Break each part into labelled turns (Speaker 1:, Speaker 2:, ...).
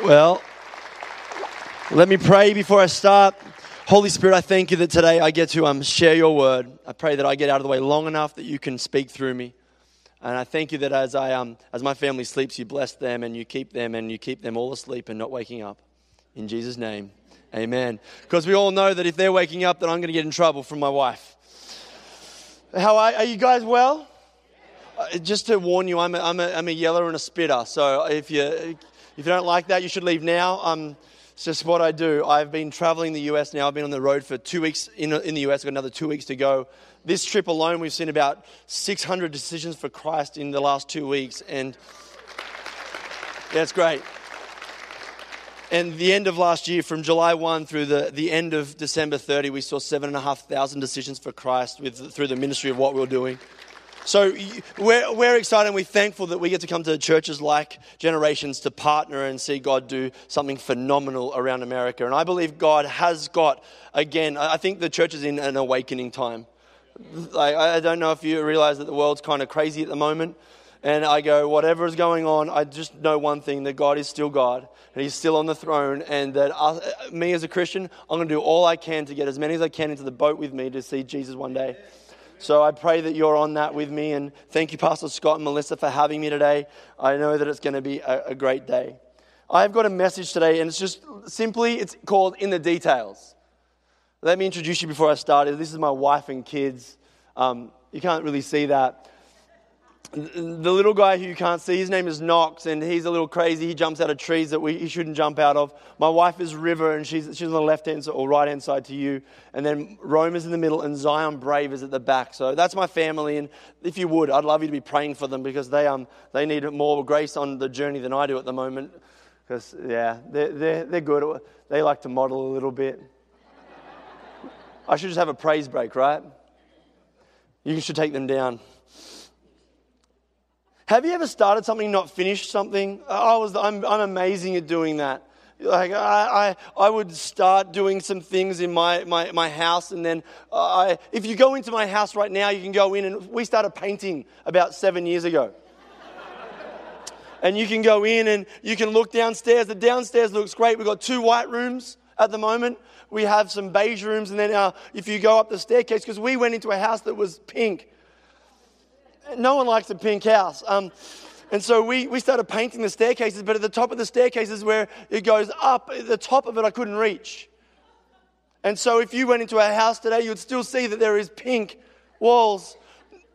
Speaker 1: Well, let me pray before I start. Holy Spirit, I thank you that today I get to um, share your word. I pray that I get out of the way long enough that you can speak through me. And I thank you that as, I, um, as my family sleeps, you bless them and you keep them and you keep them all asleep and not waking up. In Jesus' name, amen. Because we all know that if they're waking up, then I'm going to get in trouble from my wife. How are, are you guys well? Uh, just to warn you, I'm a, I'm, a, I'm a yeller and a spitter. So if you, if you don't like that, you should leave now. Um, it's just what I do. I've been traveling the US now. I've been on the road for two weeks in, in the US. I've got another two weeks to go. This trip alone, we've seen about 600 decisions for Christ in the last two weeks. And yeah, great. And the end of last year, from July 1 through the, the end of December 30, we saw 7,500 decisions for Christ with, through the ministry of what we we're doing. So we're, we're excited and we're thankful that we get to come to churches like Generations to partner and see God do something phenomenal around America. And I believe God has got, again, I think the church is in an awakening time. Like, I don't know if you realize that the world's kind of crazy at the moment. And I go, whatever is going on, I just know one thing that God is still God and He's still on the throne. And that I, me as a Christian, I'm going to do all I can to get as many as I can into the boat with me to see Jesus one day. So I pray that you're on that with me. And thank you, Pastor Scott and Melissa, for having me today. I know that it's going to be a, a great day. I've got a message today, and it's just simply, it's called In the Details. Let me introduce you before I start. This is my wife and kids. Um, you can't really see that the little guy who you can't see, his name is Knox, and he's a little crazy. He jumps out of trees that we, he shouldn't jump out of. My wife is River, and she's, she's on the left hand or right hand side to you. And then Rome is in the middle, and Zion Brave is at the back. So that's my family. And if you would, I'd love you to be praying for them because they, um, they need more grace on the journey than I do at the moment. Because, yeah, they're, they're, they're good. They like to model a little bit. I should just have a praise break, right? You should take them down. Have you ever started something, not finished something? I was, I'm, I'm amazing at doing that. Like I, I, I would start doing some things in my, my, my house, and then I, if you go into my house right now, you can go in, and we started painting about seven years ago. and you can go in and you can look downstairs. The downstairs looks great. We've got two white rooms at the moment. We have some beige rooms, and then uh, if you go up the staircase, because we went into a house that was pink no one likes a pink house. Um, and so we, we started painting the staircases, but at the top of the staircases where it goes up, the top of it I couldn't reach. And so if you went into our house today, you'd still see that there is pink walls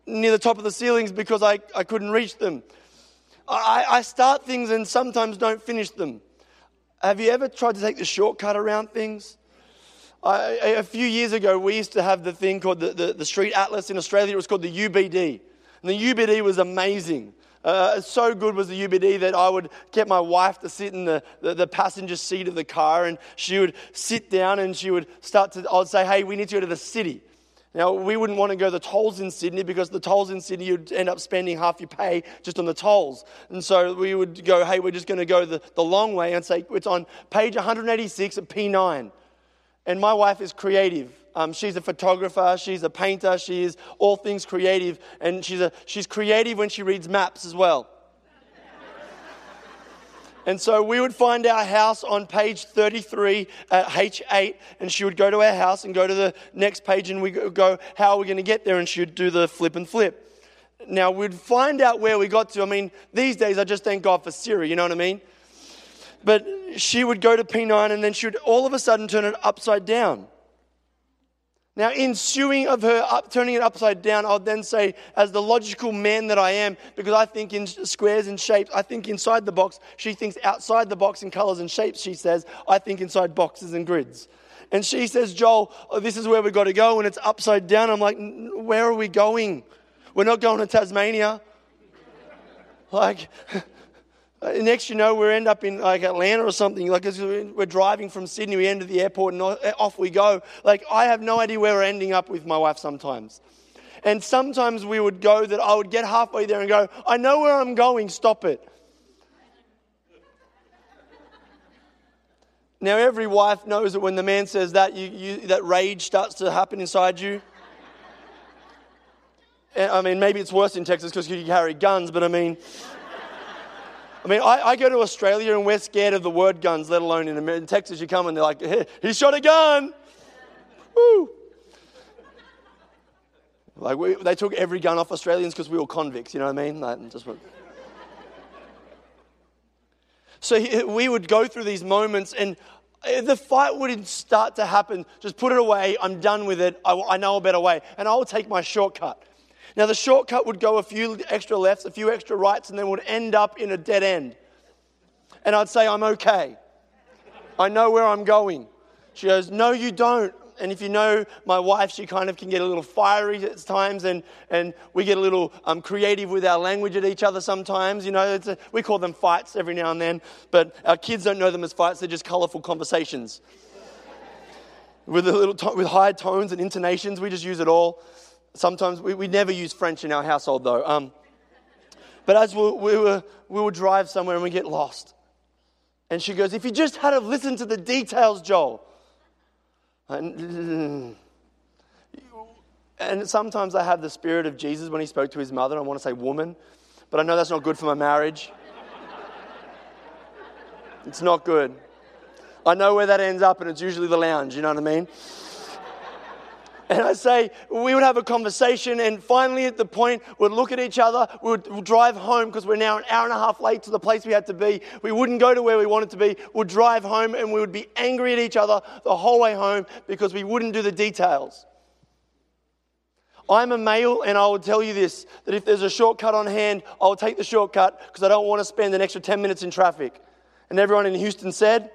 Speaker 1: near the top of the ceilings because I, I couldn't reach them. I, I start things and sometimes don't finish them. Have you ever tried to take the shortcut around things? I, a few years ago, we used to have the thing called the, the, the Street Atlas in Australia. It was called the UBD. And the UBD was amazing. Uh, so good was the UBD that I would get my wife to sit in the, the, the, passenger seat of the car and she would sit down and she would start to, I would say, hey, we need to go to the city. Now, we wouldn't want to go to the tolls in Sydney because the tolls in Sydney, you'd end up spending half your pay just on the tolls. And so we would go, hey, we're just going to go the, the long way and say, it's on page 186 at P9. And my wife is creative. Um, she's a photographer, she's a painter, she is all things creative, and she's, a, she's creative when she reads maps as well. And so we would find our house on page 33 at H8, and she would go to our house and go to the next page, and we go, How are we going to get there? And she would do the flip and flip. Now, we'd find out where we got to. I mean, these days I just thank God for Siri, you know what I mean? But she would go to P9, and then she would all of a sudden turn it upside down. Now, ensuing of her up, turning it upside down, I'll then say, as the logical man that I am, because I think in squares and shapes, I think inside the box. She thinks outside the box in colors and shapes, she says. I think inside boxes and grids. And she says, Joel, oh, this is where we've got to go, and it's upside down. I'm like, where are we going? We're not going to Tasmania. like, Uh, next, you know, we end up in like Atlanta or something. Like we're driving from Sydney, we end at the airport, and eh, off we go. Like I have no idea where we're ending up with my wife sometimes. And sometimes we would go that I would get halfway there and go, I know where I'm going, stop it. Now, every wife knows that when the man says that, you, you, that rage starts to happen inside you. Eh, I mean, maybe it's worse in Texas because you carry guns, but I mean, I mean, I, I, go to Australia and we're scared of the word guns, let alone in, in Texas. You come and they're like, hey, he shot a gun. Woo. Like we, they took every gun off Australians because we were convicts. You know what I mean? Like, just. So he, we would go through these moments, and uh, the fight wouldn't start to happen. Just put it away. I'm done with it. I, I know a better way. And I will take my shortcut. Now, the shortcut would go a few extra lefts, a few extra rights, and then would end up in a dead end. And I'd say, I'm okay. I know where I'm going. She goes, No, you don't. And if you know my wife, she kind of can get a little fiery at times, and, and we get a little um, creative with our language at each other sometimes. You know, a, we call them fights every now and then, but our kids don't know them as fights, they're just colorful conversations. with, a little to- with high tones and intonations, we just use it all. Sometimes we, we never use French in our household, though. Um, but as we, we, were, we would drive somewhere and we get lost. And she goes, If you just had to listen to the details, Joel. And, and sometimes I have the spirit of Jesus when he spoke to his mother. I want to say woman, but I know that's not good for my marriage. It's not good. I know where that ends up, and it's usually the lounge, you know what I mean? And I say, we would have a conversation, and finally, at the point, we'd look at each other, we would we'd drive home because we're now an hour and a half late to the place we had to be. We wouldn't go to where we wanted to be. We'd drive home, and we would be angry at each other the whole way home because we wouldn't do the details. I'm a male, and I will tell you this that if there's a shortcut on hand, I'll take the shortcut because I don't want to spend an extra 10 minutes in traffic. And everyone in Houston said,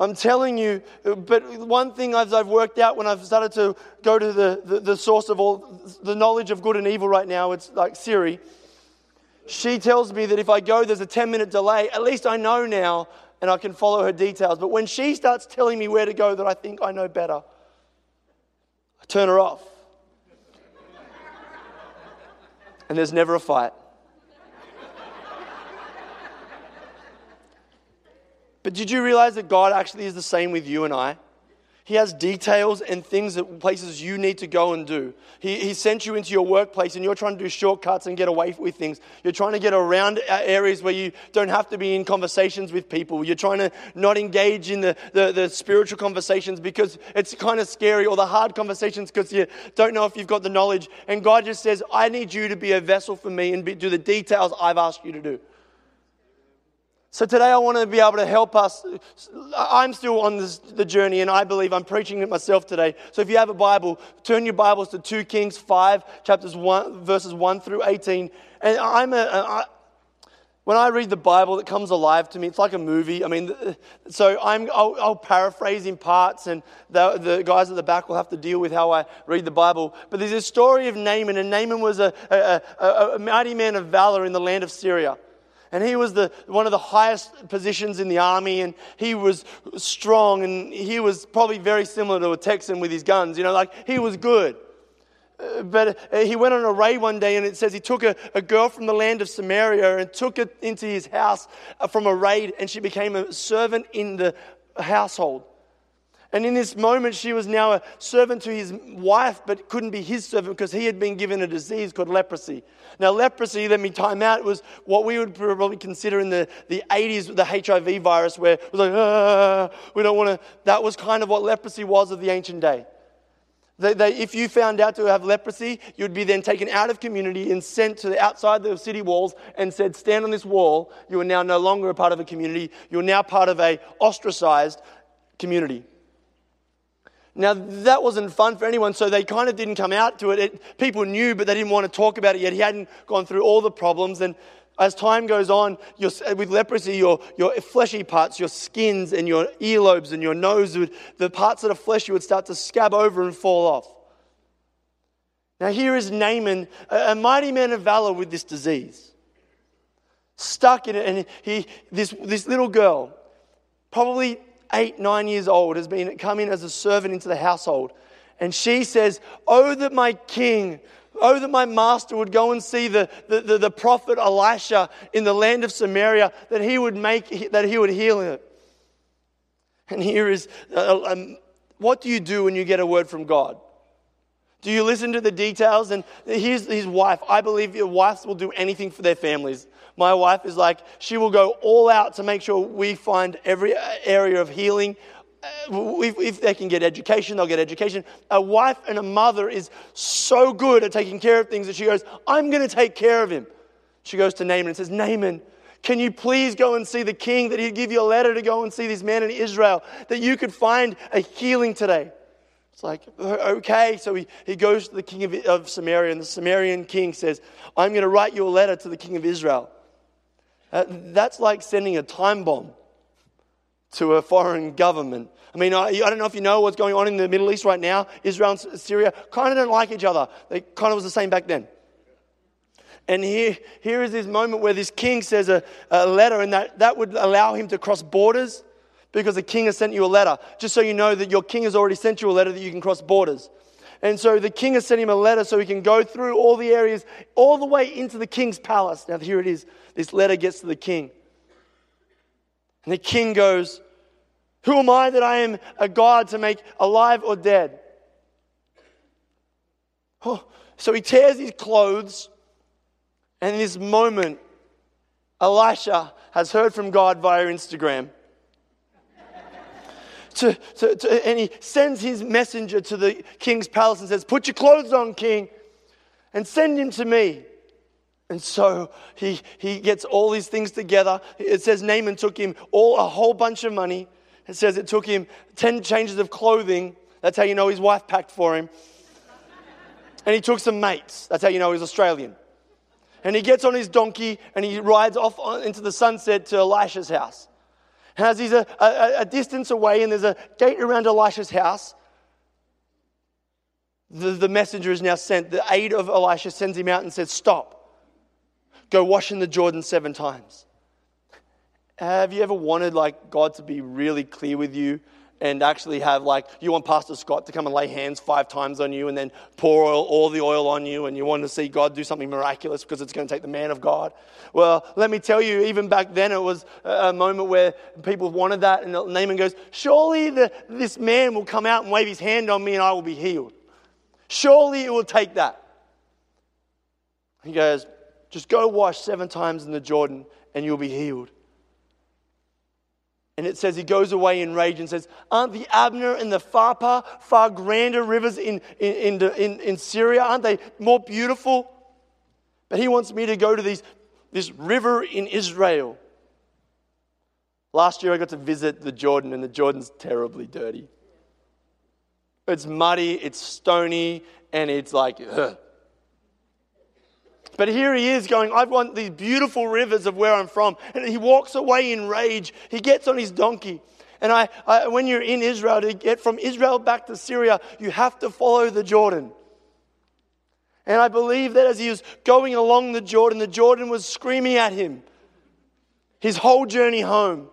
Speaker 1: I'm telling you, but one thing as I've worked out when I've started to go to the, the, the, source of all the knowledge of good and evil right now, it's like Siri. She tells me that if I go, there's a 10 minute delay. At least I know now and I can follow her details. But when she starts telling me where to go that I think I know better, I turn her off. and there's never a fight. But did you realize that God actually is the same with you and I? He has details and things that places you need to go and do. He, he sent you into your workplace and you're trying to do shortcuts and get away with things. You're trying to get around areas where you don't have to be in conversations with people. You're trying to not engage in the, the, the spiritual conversations because it's kind of scary or the hard conversations because you don't know if you've got the knowledge. And God just says, I need you to be a vessel for me and be, do the details I've asked you to do. So today I want to be able to help us. I'm still on this, the journey and I believe I'm preaching it myself today. So if you have a Bible, turn your Bibles to 2 Kings 5, chapters 1, verses 1 through 18. And I'm a, I, when I read the Bible, it comes alive to me. It's like a movie. I mean, so I'm, I'll, I'll paraphrase in parts, and the, the, guys at the back will have to deal with how I read the Bible. But there's a story of Naaman, and Naaman was a, a, a, a mighty man of valor in the land of Syria. And he was the, one of the highest positions in the army, and he was strong, and he was probably very similar to a Texan with his guns. You know, like he was good. Uh, but uh, he went on a raid one day, and it says he took a, a girl from the land of Samaria and took it into his house uh, from a raid, and she became a servant in the household. And in this moment, she was now a servant to his wife, but couldn't be his servant because he had been given a disease called leprosy. Now, leprosy, let me time out, was what we would probably consider in the, the 80s the HIV virus, where it was like, ah, we don't want to. That was kind of what leprosy was of the ancient day. They, they, if you found out to have leprosy, you'd be then taken out of community and sent to the outside the city walls and said, stand on this wall. You are now no longer a part of a community. You're now part of a ostracized community. Now, that wasn't fun for anyone, so they kind of didn't come out to it. it. People knew, but they didn't want to talk about it yet. He hadn't gone through all the problems. And as time goes on, with leprosy, your, your fleshy parts, your skins and your earlobes and your nose, would, the parts that are fleshy would start to scab over and fall off. Now, here is Naaman, a, a mighty man of valor with this disease. Stuck in it, and he, this, this little girl, probably eight, nine years old, has been come in as a servant into the household. And she says, Oh, that my king, oh, that my master would go and see the, the, the, the prophet Elisha in the land of Samaria, that he would make, that he would heal it. And here is, uh, um, what do you do when you get a word from God? Do you listen to the details? And here's his wife. I believe your wives will do anything for their families. My wife is like, she will go all out to make sure we find every area of healing. Uh, if, they can get education, they'll get education. A wife and a mother is so good at taking care of things that she goes, I'm going to take care of him. She goes to Naaman and says, Naaman, can you please go and see the king that he'd give you a letter to go and see this man in Israel that you could find a healing today? It's like, okay. So he, he goes to the king of, of Samaria, and the Samaritan king says, I'm going to write you a letter to the king of Israel. Uh, that's like sending a time bomb to a foreign government. I mean, I, I, don't know if you know what's going on in the Middle East right now. Israel and Syria kind of don't like each other. They kind of was the same back then. And here, here is this moment where this king says a, a letter, and that, that would allow him to cross borders because the king has sent you a letter. Just so you know that your king has already sent you a letter that you can cross borders. And so the king has sent him a letter so he can go through all the areas, all the way into the king's palace. Now, here it is. This letter gets to the king. And the king goes, Who am I that I am a God to make alive or dead? Oh, so he tears his clothes. And in this moment, Elisha has heard from God via Instagram to, to, to, and he sends his messenger to the king's palace and says, Put your clothes on, king, and send him to me. And so he, he gets all these things together. It says Naaman took him all a whole bunch of money. It says it took him 10 changes of clothing. That's how you know his wife packed for him. And he took some mates. That's how you know he's Australian. And he gets on his donkey and he rides off into the sunset to Elisha's house. And as he's a, a, a distance away and there's a gate around Elisha's house, the, the messenger is now sent. The aide of Elisha sends him out and says, Stop. Go wash in the Jordan seven times. Have you ever wanted like God to be really clear with you and actually have like you want Pastor Scott to come and lay hands five times on you and then pour oil, all the oil on you and you want to see God do something miraculous because it's going to take the man of God. Well, let me tell you, even back then it was a moment where people wanted that and Naaman goes, surely the, this man will come out and wave his hand on me and I will be healed. Surely it will take that. He goes, just go wash seven times in the Jordan and you'll be healed. And it says he goes away in rage and says, Aren't the Abana and the Pharpar far grander rivers in, in, in, in, Syria? Aren't they more beautiful? But he wants me to go to these, this river in Israel. Last year I got to visit the Jordan, and the Jordan's terribly dirty. It's muddy, it's stony, and it's like, ugh. But here he is going, I want these beautiful rivers of where I'm from. And he walks away in rage. He gets on his donkey. And I, I, when you're in Israel, to get from Israel back to Syria, you have to follow the Jordan. And I believe that as he was going along the Jordan, the Jordan was screaming at him his whole journey home.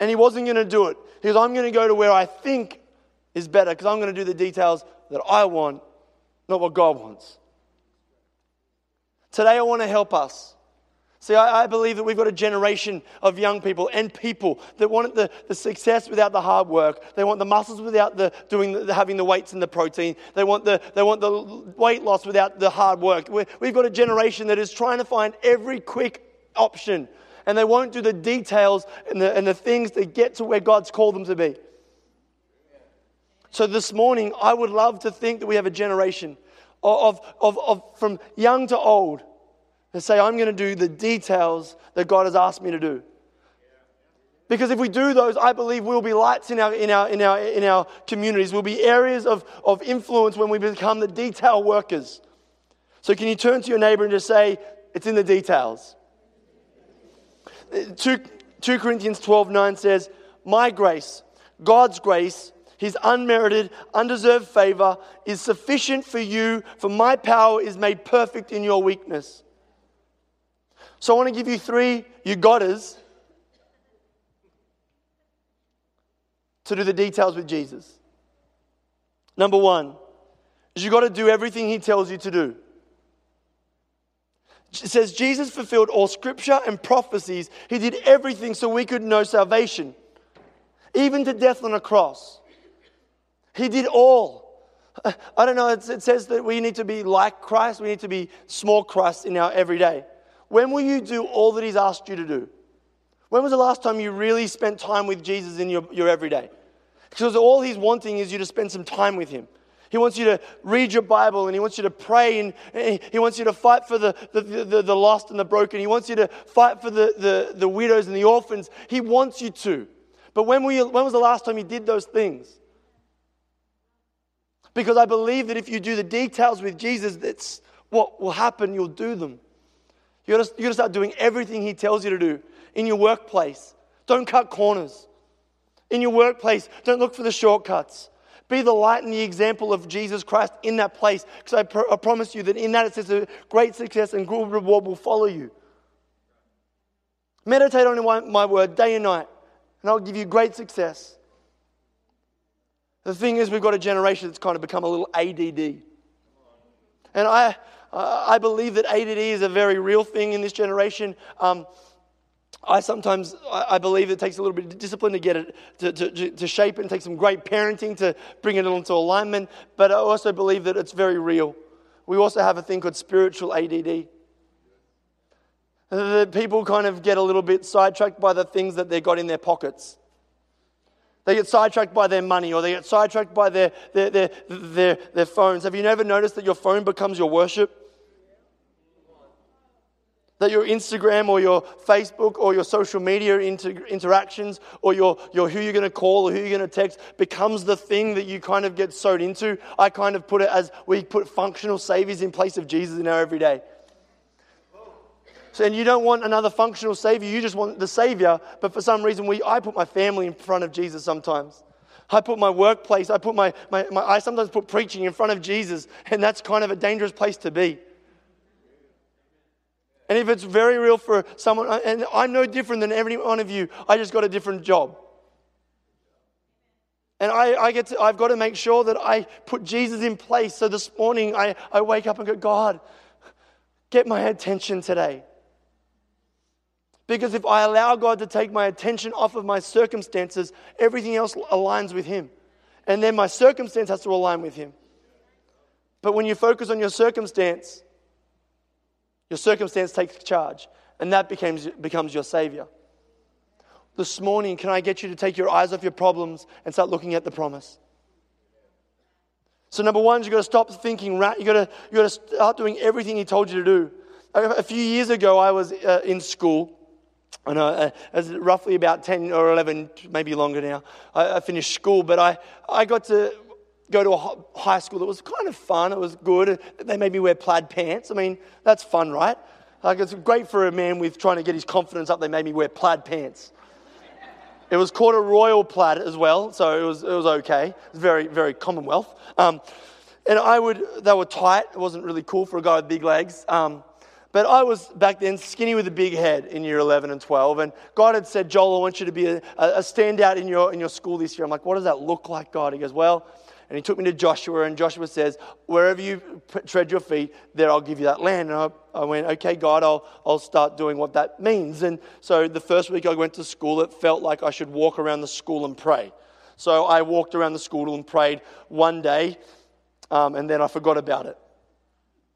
Speaker 1: And he wasn't going to do it. He goes, I'm going to go to where I think is better because I'm going to do the details that I want, not what God wants. Today, I want to help us. See, I, I, believe that we've got a generation of young people and people that want the, the success without the hard work. They want the muscles without the doing the, having the weights and the protein. They want the, they want the weight loss without the hard work. we we've got a generation that is trying to find every quick option, and they won't do the details and the, and the things that get to where God's called them to be. So this morning, I would love to think that we have a generation of, of, of from young to old and say, I'm going to do the details that God has asked me to do. Because if we do those, I believe we'll be lights in our, in our, in our, in our communities. We'll be areas of, of influence when we become the detail workers. So, can you turn to your neighbor and just say, It's in the details? 2, 2 Corinthians 12 9 says, My grace, God's grace, his unmerited, undeserved favor is sufficient for you, for my power is made perfect in your weakness. So I want to give you three you gotters to do the details with Jesus. Number one is you got to do everything he tells you to do. It says Jesus fulfilled all scripture and prophecies. He did everything so we could know salvation, even to death on a cross. He did all. I don't know, it says that we need to be like Christ, we need to be small Christ in our everyday. When will you do all that He's asked you to do? When was the last time you really spent time with Jesus in your, your everyday? Because all He's wanting is you to spend some time with Him. He wants you to read your Bible and He wants you to pray and He wants you to fight for the, the, the, the lost and the broken. He wants you to fight for the, the, the widows and the orphans. He wants you to. But when, you, when was the last time you did those things? Because I believe that if you do the details with Jesus, that's what will happen. You'll do them. You gotta, you gotta start doing everything He tells you to do in your workplace. Don't cut corners. In your workplace, don't look for the shortcuts. Be the light and the example of Jesus Christ in that place. Because I, pr- I promise you that in that it says a great success and good reward will follow you. Meditate on my word day and night, and I'll give you great success. The thing is, we've got a generation that's kind of become a little ADD. And I, I believe that ADD is a very real thing in this generation. Um, I sometimes I believe it takes a little bit of discipline to get it to, to, to shape it and take some great parenting to bring it into alignment. But I also believe that it's very real. We also have a thing called spiritual ADD. That people kind of get a little bit sidetracked by the things that they've got in their pockets. They get sidetracked by their money or they get sidetracked by their, their, their, their, their phones. Have you never noticed that your phone becomes your worship? That your Instagram or your Facebook or your social media inter- interactions or your, your who you're going to call or who you're going to text becomes the thing that you kind of get sewed into. I kind of put it as we put functional saviors in place of Jesus in our everyday. And you don't want another functional savior, you just want the savior. But for some reason, we, I put my family in front of Jesus sometimes. I put my workplace, I put my, my, my I sometimes put preaching in front of Jesus, and that's kind of a dangerous place to be. And if it's very real for someone, and I'm no different than every one of you, I just got a different job. And I, I get to, I've got to make sure that I put Jesus in place. So this morning I, I wake up and go, God, get my attention today. Because if I allow God to take my attention off of my circumstances, everything else aligns with Him. And then my circumstance has to align with Him. But when you focus on your circumstance, your circumstance takes charge, and that becomes, becomes your savior. This morning, can I get you to take your eyes off your problems and start looking at the promise? So, number one, you've got to stop thinking, you've got to, you got to start doing everything He told you to do. A few years ago, I was uh, in school. And uh, as roughly about 10 or 11, maybe longer now, I, I finished school. But I, I got to go to a high school that was kind of fun. It was good. They made me wear plaid pants. I mean, that's fun, right? Like, it's great for a man with trying to get his confidence up. They made me wear plaid pants. It was called a royal plaid as well, so it was, it was okay. It was very, very Commonwealth. Um, and I would, they were tight. It wasn't really cool for a guy with big legs. Um, but I was back then skinny with a big head in year 11 and 12. And God had said, Joel, I want you to be a, a standout in your, in your school this year. I'm like, what does that look like, God? He goes, well, and he took me to Joshua, and Joshua says, Wherever you tread your feet, there I'll give you that land. And I, I went, Okay, God, I'll, I'll start doing what that means. And so the first week I went to school, it felt like I should walk around the school and pray. So I walked around the school and prayed one day, um, and then I forgot about it.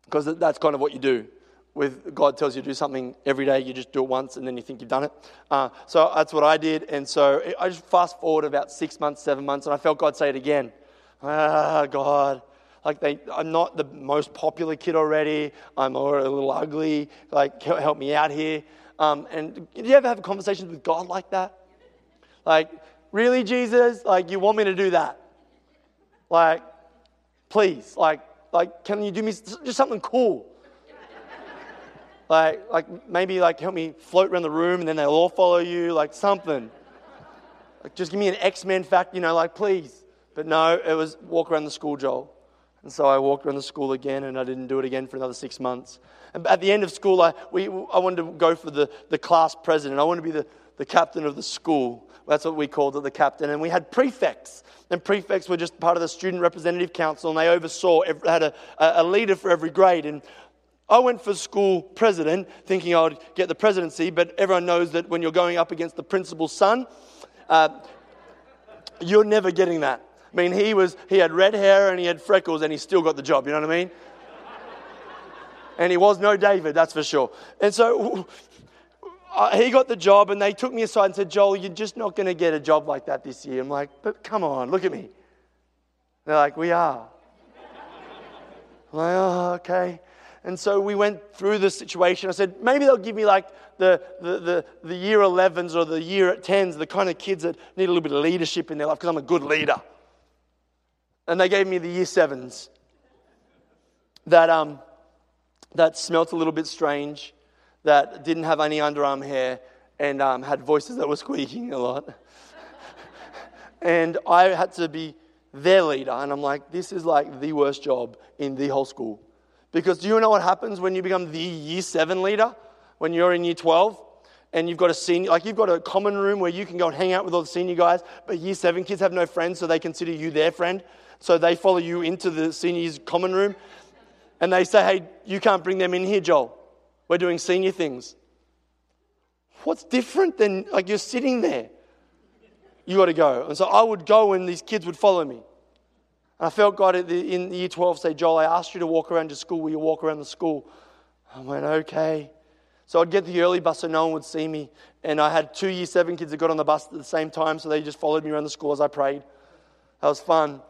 Speaker 1: Because that's kind of what you do with God tells you to do something every day, you just do it once and then you think you've done it. Uh, so that's what I did. And so I just fast forward about six months, seven months, and I felt God say it again ah, God, like they, I'm not the most popular kid already. I'm a little ugly. Like, help me out here. Um, and do you ever have conversations with God like that? Like, really, Jesus? Like, you want me to do that? Like, please, like, like, can you do me just something cool? Like, like maybe like help me float around the room and then they'll all follow you, like something. Like, just give me an X Men fact, you know, like, please. But no, it was walk around the school, Joel. And so I walked around the school again, and I didn't do it again for another six months. And at the end of school, I, we, I wanted to go for the, the class president. I wanted to be the, the captain of the school. That's what we called it, the captain. And we had prefects. And prefects were just part of the student representative council, and they oversaw, had a, a leader for every grade. And I went for school president thinking I would get the presidency, but everyone knows that when you're going up against the principal's son, uh, you're never getting that. I mean, he was he had red hair and he had freckles and he still got the job. You know what I mean? and he was no David, that's for sure. And so uh, he got the job, and they took me aside and said, Joel, you're just not going to get a job like that this year. I'm like, but come on, look at me. They're like, we are. I'm like, oh, okay. And so we went through the situation. I said, maybe they'll give me like the, the, the, the year 11s or the year 10s, the kind of kids that need a little bit of leadership in their life because I'm a good leader. And they gave me the year 7s that, um, that smelt a little bit strange, that didn't have any underarm hair, and um, had voices that were squeaking a lot. and I had to be their leader. And I'm like, this is like the worst job in the whole school. Because do you know what happens when you become the year seven leader? When you're in year 12 and you've got a senior, like you've got a common room where you can go and hang out with all the senior guys, but year seven kids have no friends, so they consider you their friend. So they follow you into the seniors' common room and they say, hey, you can't bring them in here, Joel. We're doing senior things. What's different than like you're sitting there? You got to go. And so I would go and these kids would follow me. I felt God in year 12 say, Joel, I asked you to walk around your school. Will you walk around the school? I went, okay. So I'd get the early bus so no one would see me. And I had two year seven kids that got on the bus at the same time, so they just followed me around the school as I prayed. That was fun.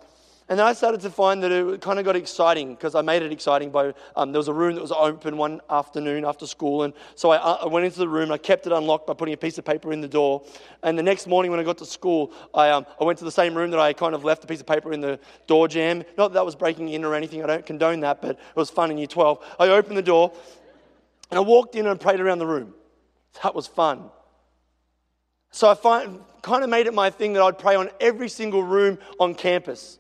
Speaker 1: And then I started to find that it kind of got exciting because I made it exciting by um, there was a room that was open one afternoon after school, and so I, I, went into the room. I kept it unlocked by putting a piece of paper in the door. And the next morning when I got to school, I, um, I went to the same room that I kind of left a piece of paper in the door jamb. Not that that was breaking in or anything. I don't condone that, but it was fun in year 12. I opened the door and I walked in and prayed around the room. That was fun. So I find, kind of made it my thing that I'd pray on every single room on campus.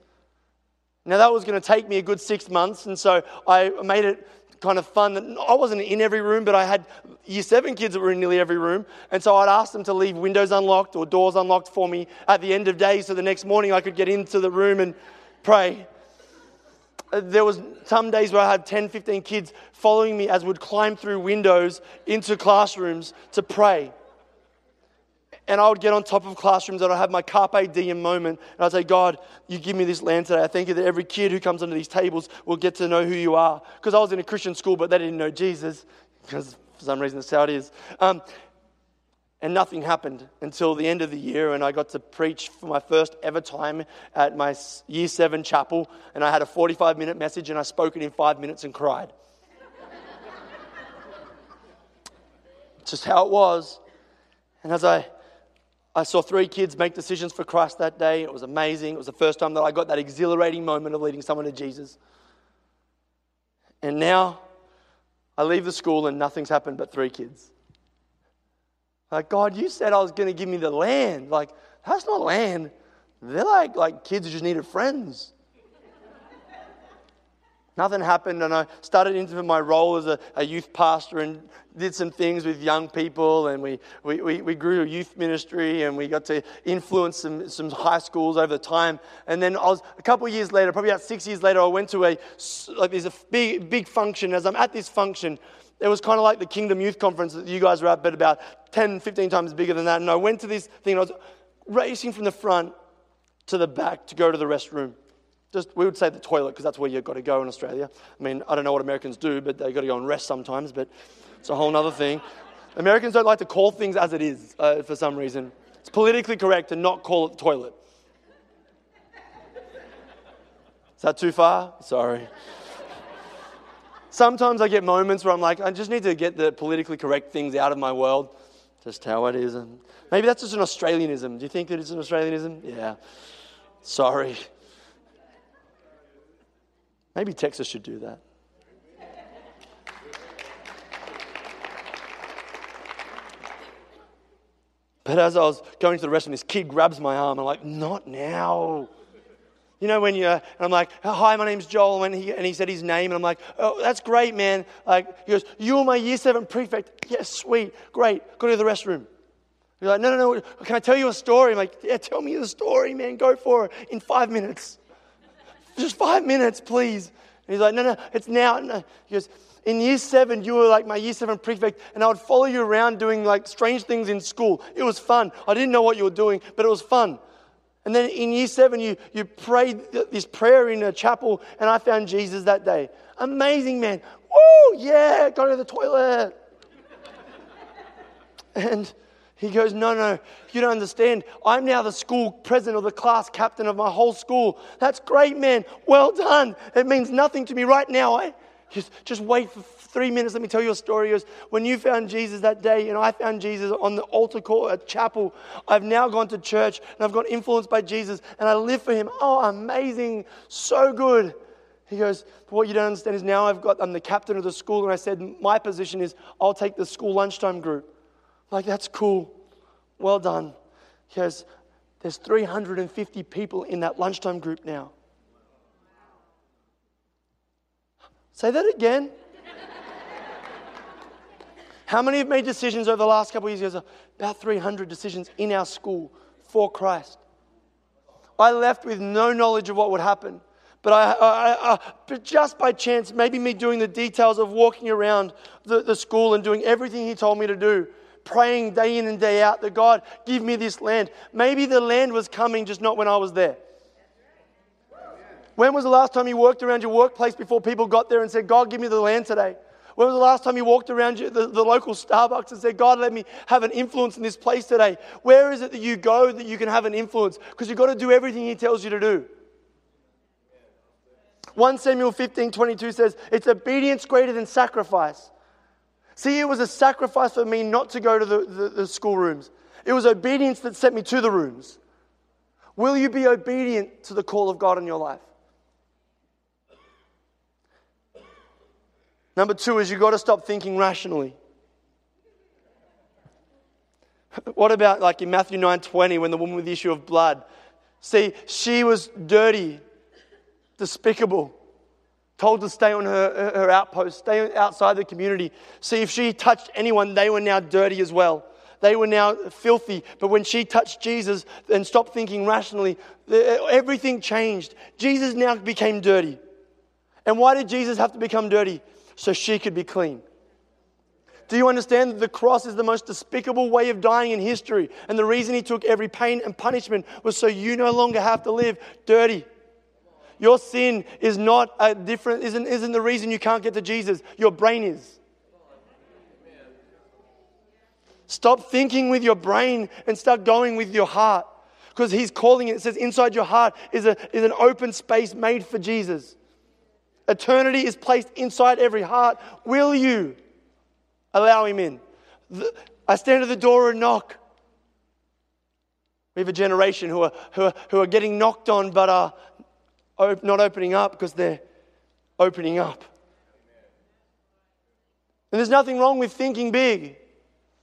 Speaker 1: Now, that was going to take me a good six months, and so I made it kind of fun that I wasn't in every room, but I had year seven kids that were in nearly every room. And so I'd ask them to leave windows unlocked or doors unlocked for me at the end of days so the next morning I could get into the room and pray. There was some days where I had 10, 15 kids following me as would climb through windows into classrooms to pray and I would get on top of classrooms and I'd have my carpe diem moment. And I'd say, God, you give me this land today. I thank you that every kid who comes under these tables will get to know who you are. Because I was in a Christian school, but they didn't know Jesus, because for some reason that's how it is. Um, and nothing happened until the end of the year, and I got to preach for my first ever time at my year seven chapel. And I had a 45 minute message, and I spoke it in five minutes and cried. Just how it was. And as I I saw three kids make decisions for Christ that day. It was amazing. It was the first time that I got that exhilarating moment of leading someone to Jesus. And now I leave the school and nothing's happened but three kids. Like, God, you said I was going to give me the land. Like, that's not land. They're like, like kids who just needed friends. Nothing happened, and I started into my role as a, a, youth pastor and did some things with young people. And we, we, we, we, grew a youth ministry and we got to influence some, some high schools over time. And then I was, a couple of years later, probably about six years later, I went to a, like, there's a big, big function. As I'm at this function, it was kind of like the Kingdom Youth Conference that you guys were at, but about 10, 15 times bigger than that. And I went to this thing and I was racing from the front to the back to go to the restroom. Just, we would say the toilet because that's where you've got to go in Australia. I mean, I don't know what Americans do, but they've got to go and rest sometimes, but it's a whole other thing. Americans don't like to call things as it is uh, for some reason. It's politically correct to not call it the toilet. Is that too far? Sorry. Sometimes I get moments where I'm like, I just need to get the politically correct things out of my world. Just how it is. And maybe that's just an Australianism. Do you think that it's an Australianism? Yeah. Sorry. Maybe Texas should do that. But as I was going to the restroom, this kid grabs my arm. I'm like, not now. You know, when you, and I'm like, hi, my name's Joel. And he, and he said his name. And I'm like, oh, that's great, man. Like, he goes, you're my year seven prefect. Yes, sweet, great. Go to the restroom. He's like, no, no, no. Can I tell you a story? I'm like, yeah, tell me the story, man. Go for it in five minutes. Just five minutes, please. And he's like, no, no, it's now. No. He goes, in year seven, you were like my year seven prefect, and I would follow you around doing like strange things in school. It was fun. I didn't know what you were doing, but it was fun. And then in year seven, you, you prayed this prayer in a chapel, and I found Jesus that day. Amazing, man. Woo, yeah, go to the toilet. and he goes, No, no, you don't understand. I'm now the school president or the class captain of my whole school. That's great, man. Well done. It means nothing to me right now. I just, just wait for three minutes. Let me tell you a story. He goes, when you found Jesus that day, and I found Jesus on the altar call at chapel, I've now gone to church and I've got influenced by Jesus and I live for him. Oh, amazing. So good. He goes, what you don't understand is now I've got, I'm the captain of the school, and I said, my position is I'll take the school lunchtime group. Like, that's cool. Well done. Goes, there's 350 people in that lunchtime group now. Say that again. How many have made decisions over the last couple of years? About 300 decisions in our school for Christ. I left with no knowledge of what would happen. But, I, I, I, but just by chance, maybe me doing the details of walking around the, the school and doing everything he told me to do, praying day in and day out that God, give me this land. Maybe the land was coming, just not when I was there. When was the last time you walked around your workplace before people got there and said, God, give me the land today? When was the last time you walked around the, the local Starbucks and said, God, let me have an influence in this place today? Where is it that you go that you can have an influence? Because you've got to do everything He tells you to do. 1 Samuel 15 22 says, It's obedience greater than sacrifice. See, it was a sacrifice for me not to go to the, the, the schoolrooms. It was obedience that sent me to the rooms. Will you be obedient to the call of God in your life? Number two is you've got to stop thinking rationally. What about like in Matthew 9:20 when the woman with the issue of blood? See, she was dirty, despicable, told to stay on her, her outpost, stay outside the community. See, if she touched anyone, they were now dirty as well. They were now filthy. But when she touched Jesus and stopped thinking rationally, everything changed. Jesus now became dirty. And why did Jesus have to become dirty? so she could be clean. Do you understand that the cross is the most despicable way of dying in history? And the reason he took every pain and punishment was so you no longer have to live dirty. Your sin is not a different, isn't, isn't the reason you can't get to Jesus. Your brain is. Stop thinking with your brain and start going with your heart. Because he's calling it, it says inside your heart is, a, is an open space made for Jesus. Eternity is placed inside every heart. Will you allow him in? I stand at the door and knock. We have a generation who are, who are, who are getting knocked on but are not opening up because they're opening up. And there's nothing wrong with thinking big,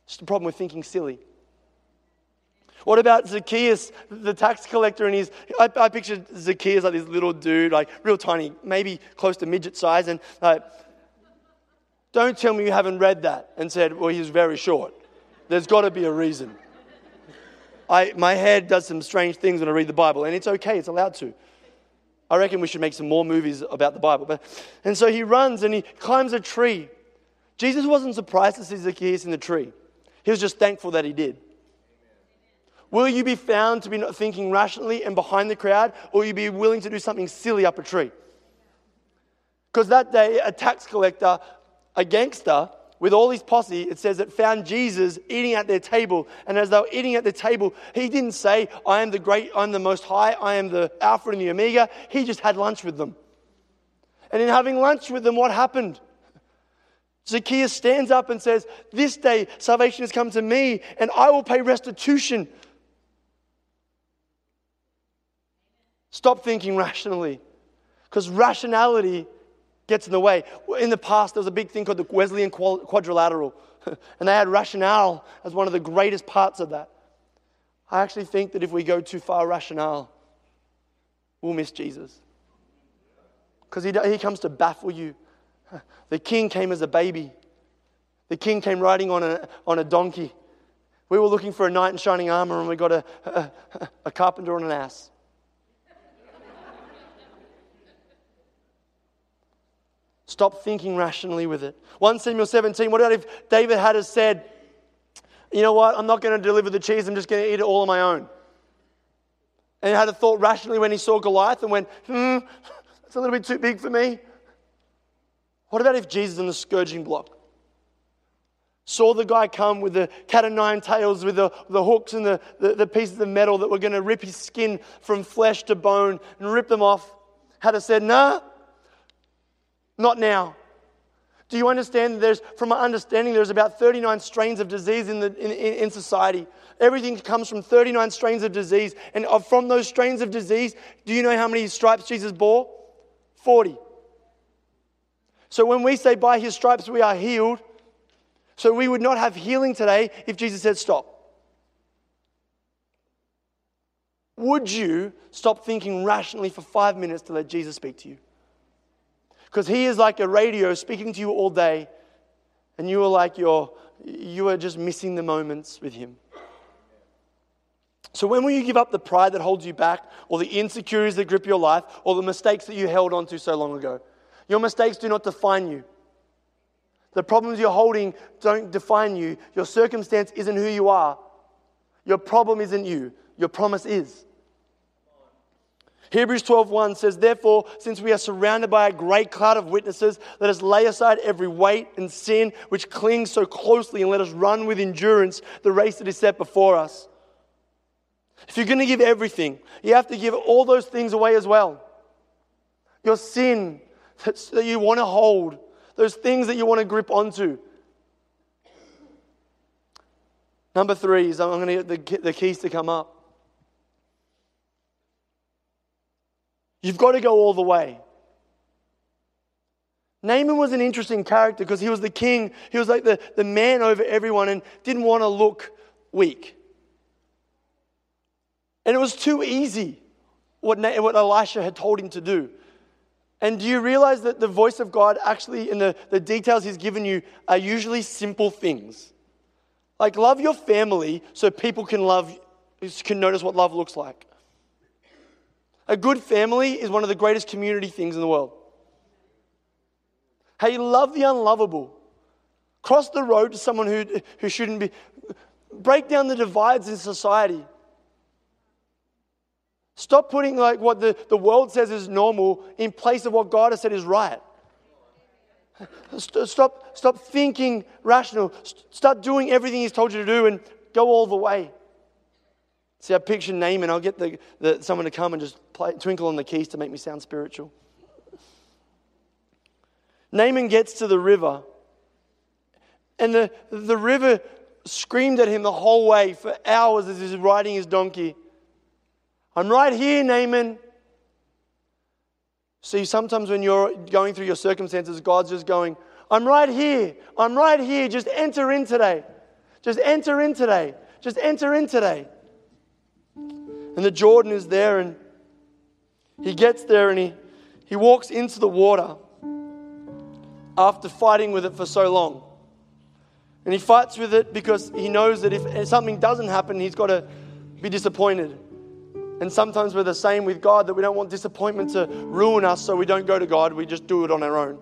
Speaker 1: it's the problem with thinking silly. What about Zacchaeus, the tax collector? And he's, I, I pictured Zacchaeus like this little dude, like real tiny, maybe close to midget size. And like, don't tell me you haven't read that and said, well, he's very short. There's got to be a reason. I, my head does some strange things when I read the Bible, and it's okay, it's allowed to. I reckon we should make some more movies about the Bible. But, and so he runs and he climbs a tree. Jesus wasn't surprised to see Zacchaeus in the tree, he was just thankful that he did. Will you be found to be thinking rationally and behind the crowd, or will you be willing to do something silly up a tree? Because that day, a tax collector, a gangster, with all his posse, it says it found Jesus eating at their table. And as they were eating at the table, he didn't say, I am the great, I'm the most high, I am the Alpha and the Omega. He just had lunch with them. And in having lunch with them, what happened? Zacchaeus stands up and says, This day salvation has come to me, and I will pay restitution Stop thinking rationally because rationality gets in the way. In the past, there was a big thing called the Wesleyan quadrilateral, and they had rationale as one of the greatest parts of that. I actually think that if we go too far rationale, we'll miss Jesus. Because he, he comes to baffle you. The king came as a baby, the king came riding on a, on a donkey. We were looking for a knight in shining armor, and we got a, a, a carpenter on an ass. Stop thinking rationally with it. 1 Samuel 17, what about if David had said, you know what, I'm not going to deliver the cheese, I'm just going to eat it all on my own? and had a thought rationally when he saw Goliath and went, hmm, that's a little bit too big for me? What about if Jesus in the scourging block saw the guy come with the cat o' nine tails, with the, the hooks and the, the, the pieces of metal that were going to rip his skin from flesh to bone and rip them off? Had said, nah, not now. Do you understand? There's, from my understanding, there's about 39 strains of disease in, the, in, in society. Everything comes from 39 strains of disease. And from those strains of disease, do you know how many stripes Jesus bore? 40. So when we say by his stripes we are healed, so we would not have healing today if Jesus said stop. Would you stop thinking rationally for five minutes to let Jesus speak to you? Because he is like a radio speaking to you all day, and you are like you are just missing the moments with him. So, when will you give up the pride that holds you back, or the insecurities that grip your life, or the mistakes that you held on to so long ago? Your mistakes do not define you. The problems you're holding don't define you. Your circumstance isn't who you are. Your problem isn't you. Your promise is. Hebrews 12:1 says, "Therefore, since we are surrounded by a great cloud of witnesses, let us lay aside every weight and sin which clings so closely, and let us run with endurance the race that is set before us." If you're going to give everything, you have to give all those things away as well. Your sin that you want to hold, those things that you want to grip onto. Number three is I'm going to get the, the keys to come up. You've got to go all the way. Naaman was an interesting character because he was the king. He was like the, the man over everyone and didn't want to look weak. And it was too easy what, what Elisha had told him to do. And do you realize that the voice of God actually, in the, the details He's given you, are usually simple things? Like, love your family so people can love, can notice what love looks like. A good family is one of the greatest community things in the world. Hey, love the unlovable. Cross the road to someone who, who shouldn't be. Break down the divides in society. Stop putting like what the, the world says is normal in place of what God has said is right. Stop, stop thinking rational. Start doing everything He's told you to do and go all the way. See, I picture Naaman. I'll get the, the, someone to come and just play, twinkle on the keys to make me sound spiritual. Naaman gets to the river, and the, the river screamed at him the whole way for hours as he's riding his donkey. I'm right here, Naaman. See, sometimes when you're going through your circumstances, God's just going, I'm right here. I'm right here. Just enter in today. Just enter in today. Just enter in today. And the Jordan is there, and he gets there and he, he walks into the water after fighting with it for so long. And he fights with it because he knows that if something doesn't happen, he's got to be disappointed. And sometimes we're the same with God that we don't want disappointment to ruin us, so we don't go to God, we just do it on our own.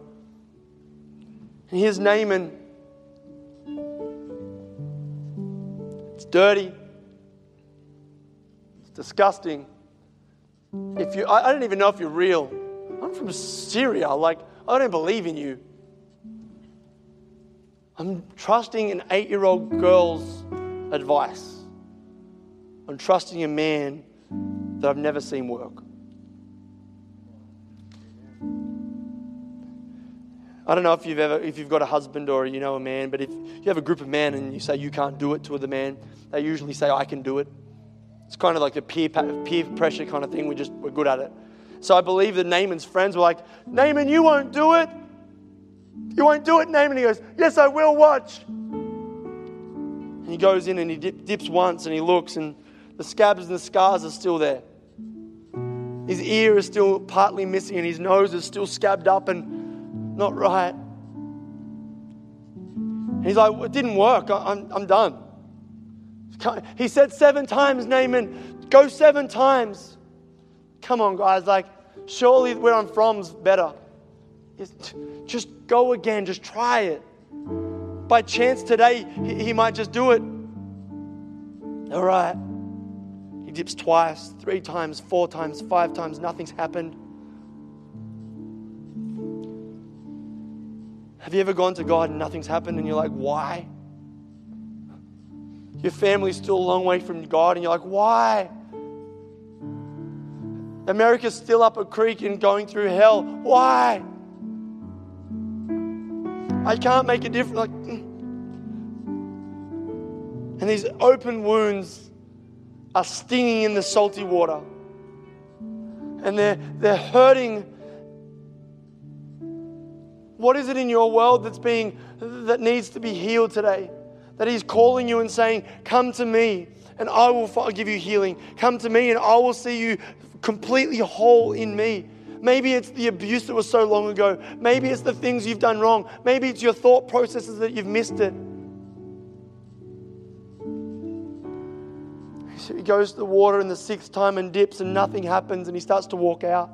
Speaker 1: And here's Naaman. It's dirty, disgusting. If you, I, I don't even know if you're real. I'm from Syria. Like, I don't believe in you. I'm trusting an eight year old girl's advice. I'm trusting a man that I've never seen work. I don't know if you've ever, if you've got a husband or you know a man, but if you have a group of men and you say you can't do it to the man, they usually say I can do it. It's kind of like a peer, peer pressure kind of thing. We just, we're good at it. So I believe that Naaman's friends were like, Naaman, you won't do it. You won't do it, Naaman. He goes, Yes, I will. Watch. And he goes in and he dip, dips once and he looks, and the scabs and the scars are still there. His ear is still partly missing, and his nose is still scabbed up and not right. He's like, It didn't work. I'm, I'm done. He said seven times, Naaman, go seven times. Come on, guys. Like, surely where I'm from's better. Just go again. Just try it. By chance today, he might just do it. All right. He dips twice, three times, four times, five times, nothing's happened. Have you ever gone to God and nothing's happened and you're like, why? Your family's still a long way from God and you're like, why? America's still up a creek and going through hell. Why? I can't make a difference. Like, mm. and these open wounds are stinging in the salty water. And they're, they're hurting what is it in your world that's being that needs to be healed today? That He's calling you and saying, "Come to me, and I will give you healing. Come to me, and I will see you completely whole in me." Maybe it's the abuse that was so long ago. Maybe it's the things you've done wrong. Maybe it's your thought processes that you've missed it. So he goes to the water in the sixth time and dips, and nothing happens, and he starts to walk out.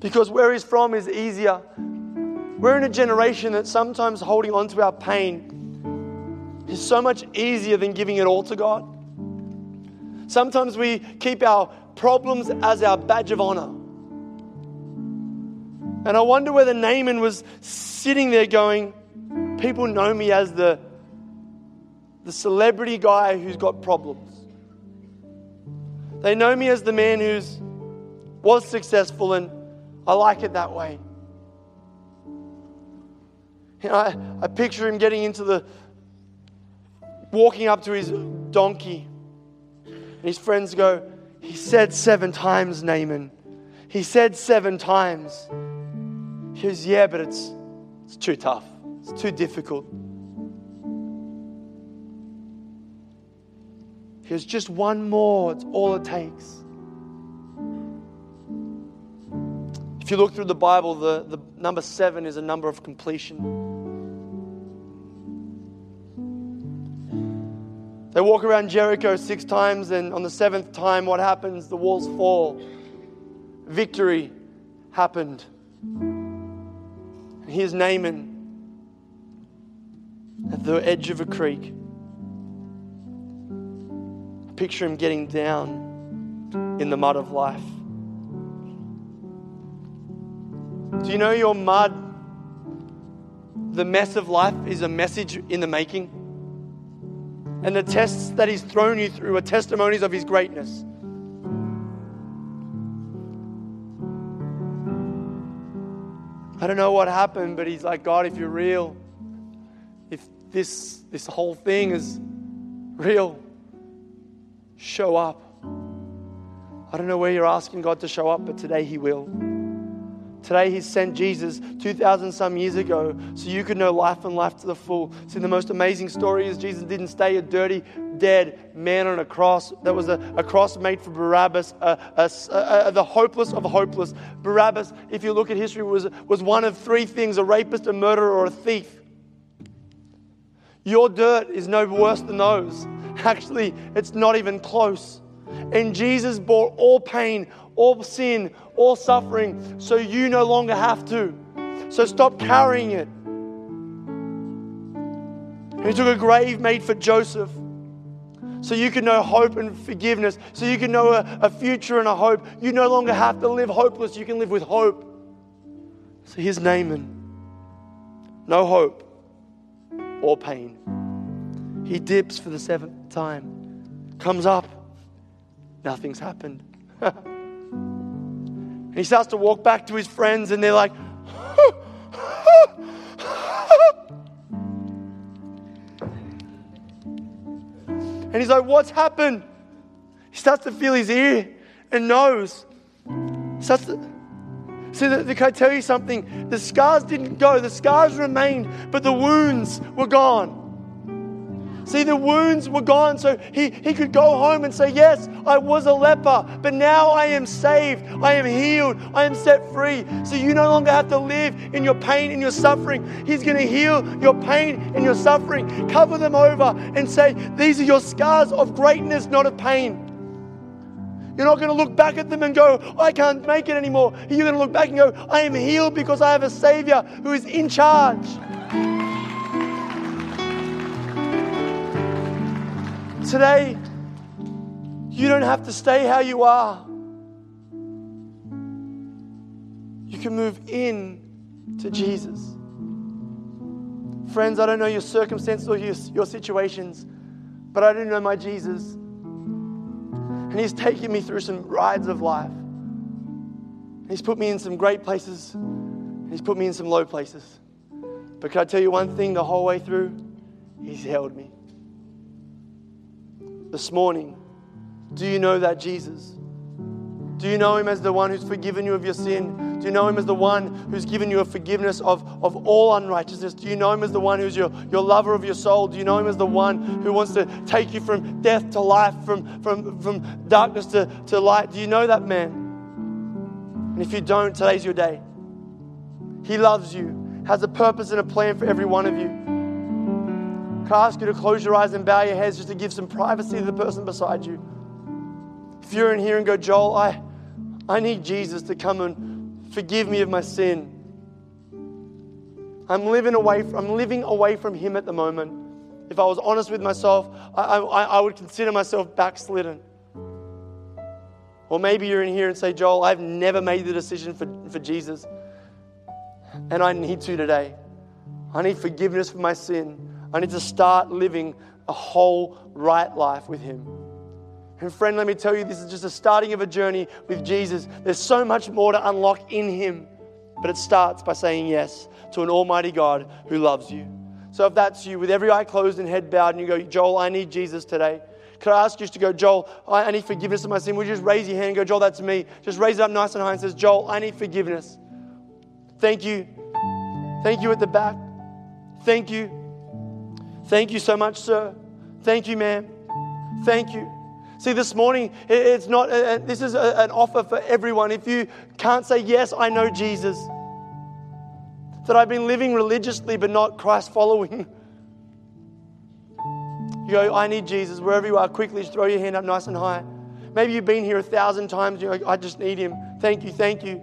Speaker 1: Because where he's from is easier. We're in a generation that sometimes holding on to our pain is so much easier than giving it all to God. Sometimes we keep our problems as our badge of honor. And I wonder whether Naaman was sitting there going, People know me as the, the celebrity guy who's got problems. They know me as the man who's was successful and I like it that way. You know, I, I picture him getting into the, walking up to his donkey. And his friends go, He said seven times, Naaman. He said seven times. He goes, Yeah, but it's, it's too tough. It's too difficult. He goes, Just one more. It's all it takes. If you look through the Bible, the, the number seven is a number of completion. They walk around Jericho six times, and on the seventh time, what happens? The walls fall. Victory happened. And here's Naaman at the edge of a creek. Picture him getting down in the mud of life. Do you know your mud, the mess of life, is a message in the making? And the tests that He's thrown you through are testimonies of His greatness. I don't know what happened, but He's like, God, if you're real, if this, this whole thing is real, show up. I don't know where you're asking God to show up, but today He will. Today, He sent Jesus 2,000 some years ago so you could know life and life to the full. See, the most amazing story is Jesus didn't stay a dirty, dead man on a cross. That was a, a cross made for Barabbas, a, a, the hopeless of hopeless. Barabbas, if you look at history, was, was one of three things a rapist, a murderer, or a thief. Your dirt is no worse than those. Actually, it's not even close. And Jesus bore all pain, all sin, all suffering, so you no longer have to. So stop carrying it. He took a grave made for Joseph so you can know hope and forgiveness, so you can know a, a, future and a hope. You no longer have to live hopeless, you can live with hope. So here's Naaman no hope or pain. He dips for the seventh time, comes up, nothing's happened. And he starts to walk back to his friends, and they're like, and he's like, What's happened? He starts to feel his ear and nose. Starts to, See, the, can I tell you something? The scars didn't go, the scars remained, but the wounds were gone. See, the wounds were gone, so he, he could go home and say, Yes, I was a leper, but now I am saved. I am healed. I am set free. So you no longer have to live in your pain and your suffering. He's going to heal your pain and your suffering, cover them over, and say, These are your scars of greatness, not of pain. You're not going to look back at them and go, I can't make it anymore. You're going to look back and go, I am healed because I have a Savior who is in charge. Today, You don't have to stay how you are. You can move in to Jesus. Friends, I don't know your circumstances or your, your situations, but I do know my Jesus. And He's taken me through some rides of life. He's put me in some great places, He's put me in some low places. But can I tell you one thing the whole way through? He's held me. This morning, do you know that Jesus? Do you know him as the one who's forgiven you of your sin? Do you know him as the one who's given you a forgiveness of, of all unrighteousness? Do you know him as the one who's your, your lover of your soul? Do you know him as the one who wants to take you from death to life, from, from, from darkness to, to light? Do you know that man? And if you don't, today's your day. He loves you, has a purpose and a plan for every one of you. Can I ask you to close your eyes and bow your heads just to give some privacy to the person beside you? If you're in here and go, Joel, I, I need Jesus to come and forgive me of my sin. I'm living away. From, I'm living away from Him at the moment. If I was honest with myself, I, I, I would consider myself backslidden. Or maybe you're in here and say, Joel, I've never made the decision for, for Jesus, and I need to today. I need forgiveness for my sin. I need to start living a whole right life with Him. And friend, let me tell you, this is just a starting of a journey with Jesus. There's so much more to unlock in Him, but it starts by saying yes to an Almighty God who loves you. So if that's you, with every eye closed and head bowed, and you go, Joel, I need Jesus today. Could I ask you to go, Joel, I need forgiveness of my sin? Would you just raise your hand and go, Joel, that's me? Just raise it up nice and high and says, Joel, I need forgiveness. Thank you. Thank you at the back. Thank you. Thank you so much, sir. Thank you, ma'am. Thank you. See, this morning, it's not, uh, uh, this is an offer for everyone. If you can't say, Yes, I know Jesus, that I've been living religiously but not Christ following. You go, I need Jesus. Wherever you are, quickly just throw your hand up nice and high. Maybe you've been here a thousand times. You're like, I just need him. Thank you, thank you.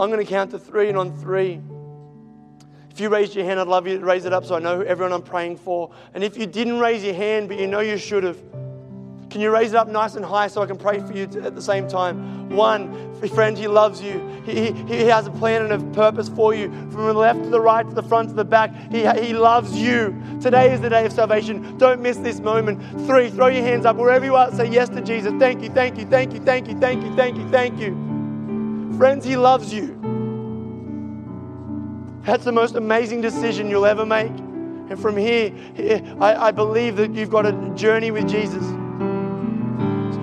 Speaker 1: I'm going to count to three, and on three, if you raised your hand, I'd love you to raise it up so I know everyone I'm praying for. And if you didn't raise your hand, but you know you should have, can you raise it up nice and high so I can pray for you at the same time? One, friend, He loves you. He, he, he has a plan and a purpose for you. From the left to the right, to the front to the back, He, he loves you. Today is the day of salvation. Don't miss this moment. Three, throw your hands up wherever you are. Say yes to Jesus. Thank you, thank you, thank you, thank you, thank you, thank you, thank you. Friends, He loves you. That's the most amazing decision you'll ever make. And from here, I, I believe that you've got a journey with Jesus.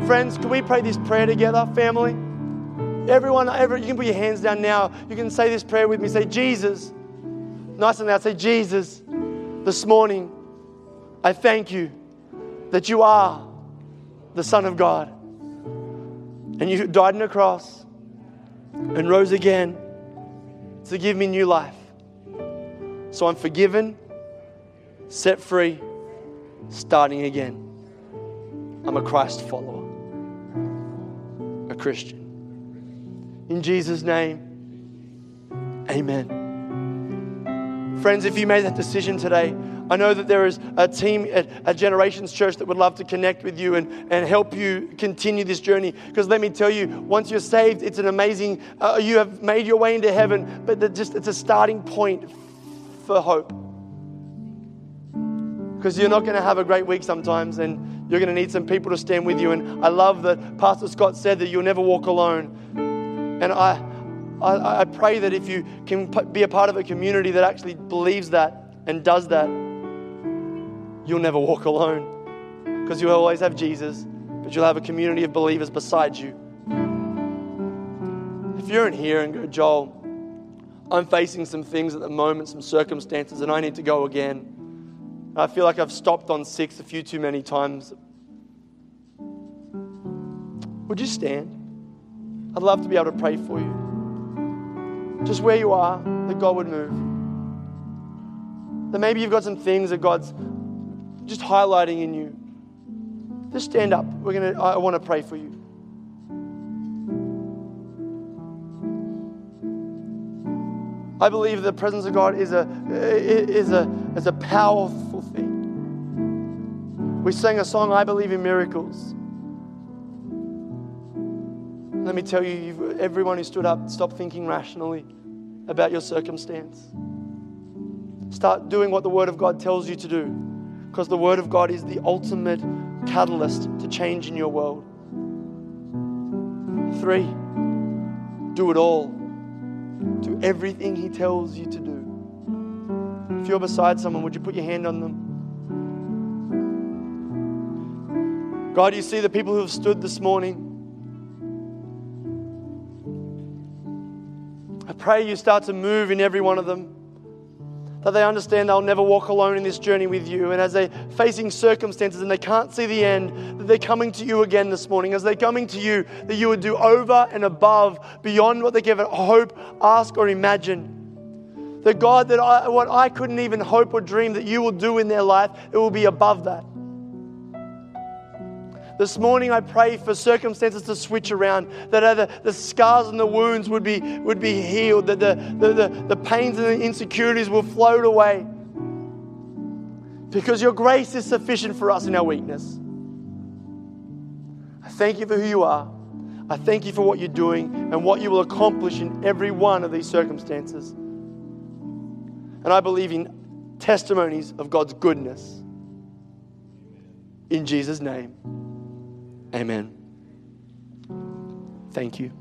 Speaker 1: Friends, can we pray this prayer together, family? Everyone, every, you can put your hands down now. You can say this prayer with me. Say, Jesus. Nice and loud. Say, Jesus, this morning, I thank you that you are the Son of God. And you died on a cross and rose again to give me new life. So I'm forgiven, set free, starting again. I'm a Christ follower, a Christian. In Jesus' name, amen. Friends, if you made that decision today, I know that there is a team at, at Generations Church that would love to connect with you and, and help you continue this journey. Because let me tell you, once you're saved, it's an amazing, uh, you have made your way into heaven, but just it's a starting point for hope. Because you're not going to have a great week sometimes, and you're going to need some people to stand with you. And I love that Pastor Scott said that you'll never walk alone. And I, I, I pray that if you can be a part of a community that actually believes that and does that, you'll never walk alone. Because you'll always have Jesus, but you'll have a community of believers beside you. If you're in here and go, Joel, I'm facing some things at the moment, some circumstances, and I need to go again. I feel like I've stopped on six a few too many times. Would you stand? I'd love to be able to pray for you. Just where you are, that God would move. That maybe you've got some things that God's just highlighting in you. Just stand up. We're gonna, I want to pray for you. I believe the presence of God is a, is a, is a powerful thing. We sang a song, I Believe in Miracles. Let me tell you, everyone who stood up, stop thinking rationally about your circumstance. Start doing what the Word of God tells you to do, because the Word of God is the ultimate catalyst to change in your world. Three, do it all. Do everything He tells you to do. If you're beside someone, would you put your hand on them? God, you see the people who have stood this morning. I pray you start to move in every one of them. That they understand they'll never walk alone in this journey with you. And as they're facing circumstances and they can't see the end, that they're coming to you again this morning. As they're coming to you, that you would do over and above, beyond what they can hope, ask, or imagine. That God that I, what I couldn't even hope or dream that you will do in their life, it will be above that. This morning, I pray for circumstances to switch around, that the, the scars and the wounds would be, would be healed, that the, the, the, the pains and the insecurities will float away. Because your grace is sufficient for us in our weakness. I thank you for who you are. I thank you for what you're doing and what you will accomplish in every one of these circumstances. And I believe in testimonies of God's goodness. In Jesus' name. Amen. Thank you.